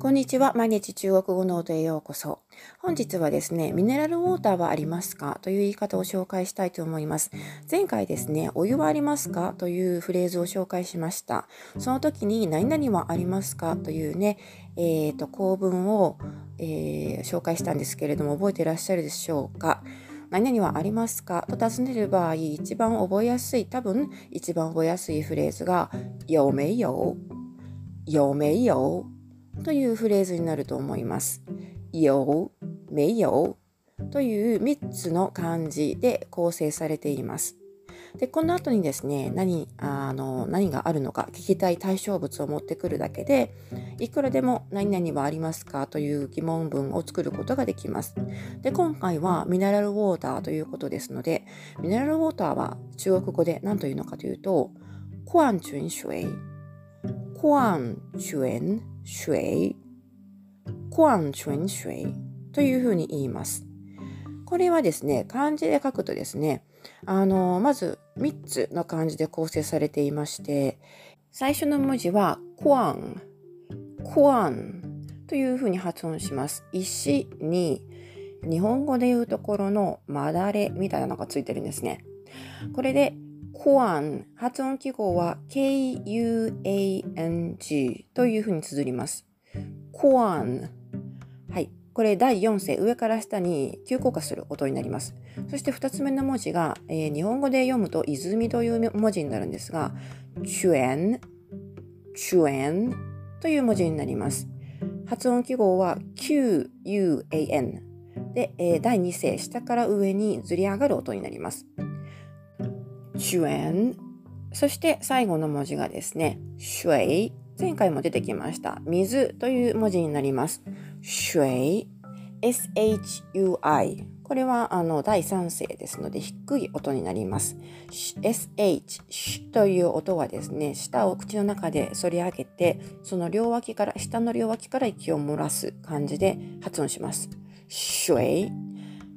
こんにちは。毎日中国語ノートへようこそ。本日はですね、ミネラルウォーターはありますか？という言い方を紹介したいと思います。前回ですね、お湯はありますか？というフレーズを紹介しました。その時に何々はありますか？というね、えっ、ー、と、構文を、えー、紹介したんですけれども、覚えていらっしゃるでしょうか？何々はありますか？と尋ねる場合、一番覚えやすい、多分一番覚えやすいフレーズが、有没有有没有というフレーズになると思います。有、没有という3つの漢字で構成されています。で、この後にですね、何、あの、何があるのか聞きたい対象物を持ってくるだけで、いくらでも何々はありますかという疑問文を作ることができます。で、今回はミネラルウォーターということですので、ミネラルウォーターは中国語で何というのかというと、矿泉水、矿泉水、矿泉水というふうに言います。これはですね、漢字で書くとですね、あの、まず3つの漢字で構成されていまして、最初の文字は、コアン、コアンというふうに発音します。石に、日本語で言うところのまだれみたいなのがついてるんですね。これで、コアン、発音記号は K-U-A-N-G というふうに綴ります。コアン。はい。これ第4声、上から下に急降下する音になります。そして2つ目の文字が、えー、日本語で読むと泉という文字になるんですが、チュエン、チュエンという文字になります。発音記号は QUAN で、えー、第2声、下から上にずり上がる音になります。チュエン。そして最後の文字がですね、シュエイ。前回も出てきました。水という文字になります。シュエイ。SHUI。これはあの第3声ですので低い音になります。SH という音はですね、舌を口の中で反り上げて、その両脇から、下の両脇から息を漏らす感じで発音します。シュエイ。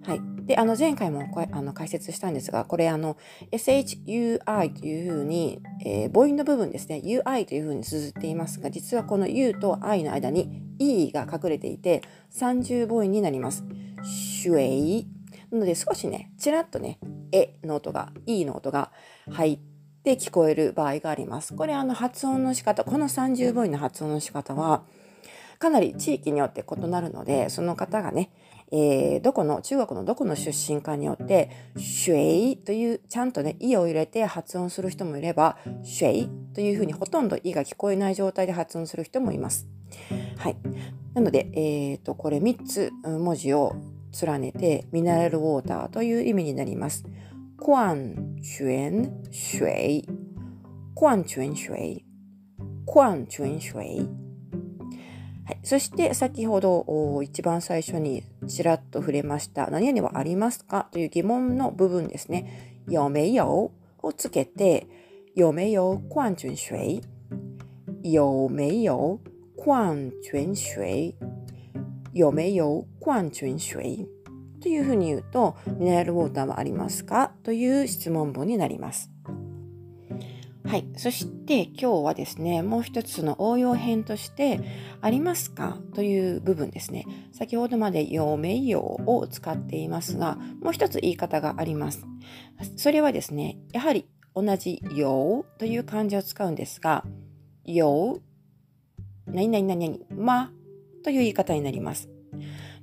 はい。で、あの、前回もこれあの解説したんですが、これ、あの、SHUI というふうに、えー、母音の部分ですね、UI というふうに綴っていますが、実はこの U と I の間に E が隠れていて、30母音になります。シュエイ。なので、少しね、ちらっとね、えの音が、E の音が入って聞こえる場合があります。これ、あの、発音の仕方、この30母音の発音の仕方は、かなり地域によって異なるので、その方がね、えー、どこの、中国のどこの出身かによって、シュエイという、ちゃんとね、イを入れて発音する人もいれば、シュエイというふうにほとんどイが聞こえない状態で発音する人もいます。はい。なので、え、ー、と、これ3つ文字を連ねて、ミネラルウォーターという意味になります。矿泉水、矿泉水、矿泉水。はい、そして先ほど一番最初にちらっと触れました何々はありますか？という疑問の部分ですね。有没有をつけて有没有矿泉水。有没有矿泉水。有没有矿泉水。というふうに言うとミネラルウォーターはありますか？という質問文になります。はい。そして今日はですね、もう一つの応用編として、ありますか？という部分ですね。先ほどまで陽名用を使っていますが、もう一つ言い方があります。それはですね、やはり同じ陽という漢字を使うんですが、陽、何々何々、まという言い方になります。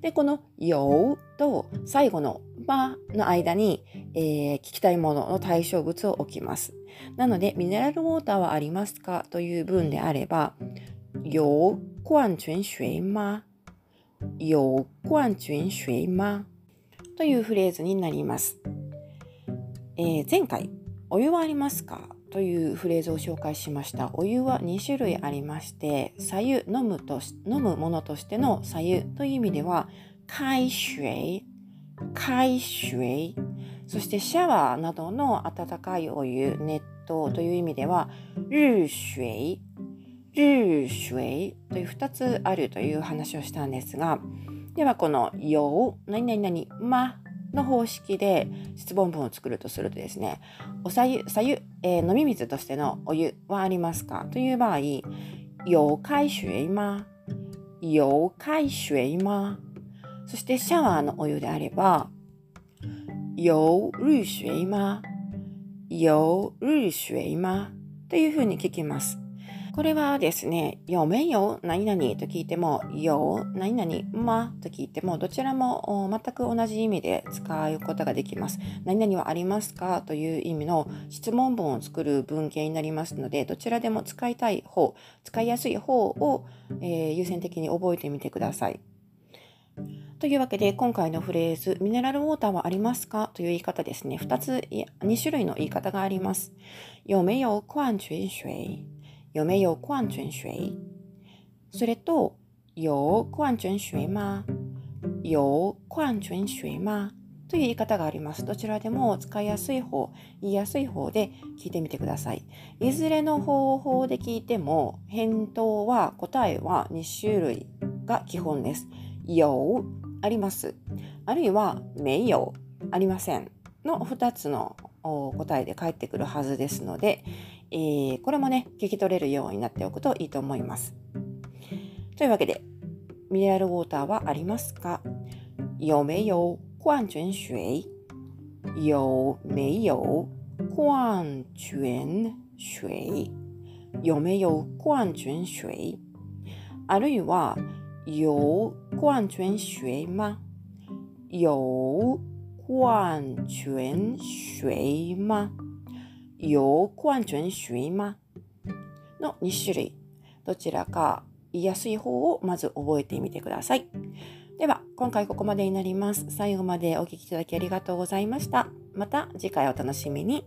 で、このようと最後のまの間に、えー、聞きたいものの対象物を置きます。なので、ミネラルウォーターはありますかという文であれば、有矿泉水吗？有矿泉水吗？というフレーズになります。えー、前回、お湯はありますかというフレーズを紹介しました。お湯は2種類ありまして、左右、飲むと飲むものとしての左右という意味では、海水、海水、そしてシャワーなどの温かいお湯、熱湯という意味では、日水、日水という2つあるという話をしたんですが、ではこのよう、何々何、まの方式で質問文を作るとするとですね、おさゆ、さゆ、えー、飲み水としてのお湯はありますか？という場合、有海水吗有開水吗そしてシャワーのお湯であれば、有绿水吗有绿水吗というふうに聞きます。これはですね、有めよ何々と聞いても、有何々まと聞いても、どちらも全く同じ意味で使うことができます。何々はありますか？という意味の質問文を作る文献になりますので、どちらでも使いたい方、使いやすい方を、えー、優先的に覚えてみてください。というわけで、今回のフレーズ、ミネラルウォーターはありますか？という言い方ですね。2つ、2種類の言い方があります。有没有矿泉水有没有矿泉水それと、有矿泉水吗有矿泉水吗という言い方があります。どちらでも使いやすい方、言いやすい方で聞いてみてください。いずれの方法で聞いても、返答は、答えは2種類が基本です。有、あります。あるいは、没有、ありません。の2つの答えで返ってくるはずですので、えー、これもね、聞き取れるようになっておくといいと思います。というわけで、ミネラルウォーターはありますか？有没有矿泉水有没有矿泉水有没有矿泉水あるいは、有矿泉水吗？有矿泉水吗？有矿泉水吗？の2種類。どちらか言いやすい方をまず覚えてみてください。では、今回ここまでになります。最後までお聴きいただきありがとうございました。また次回お楽しみに。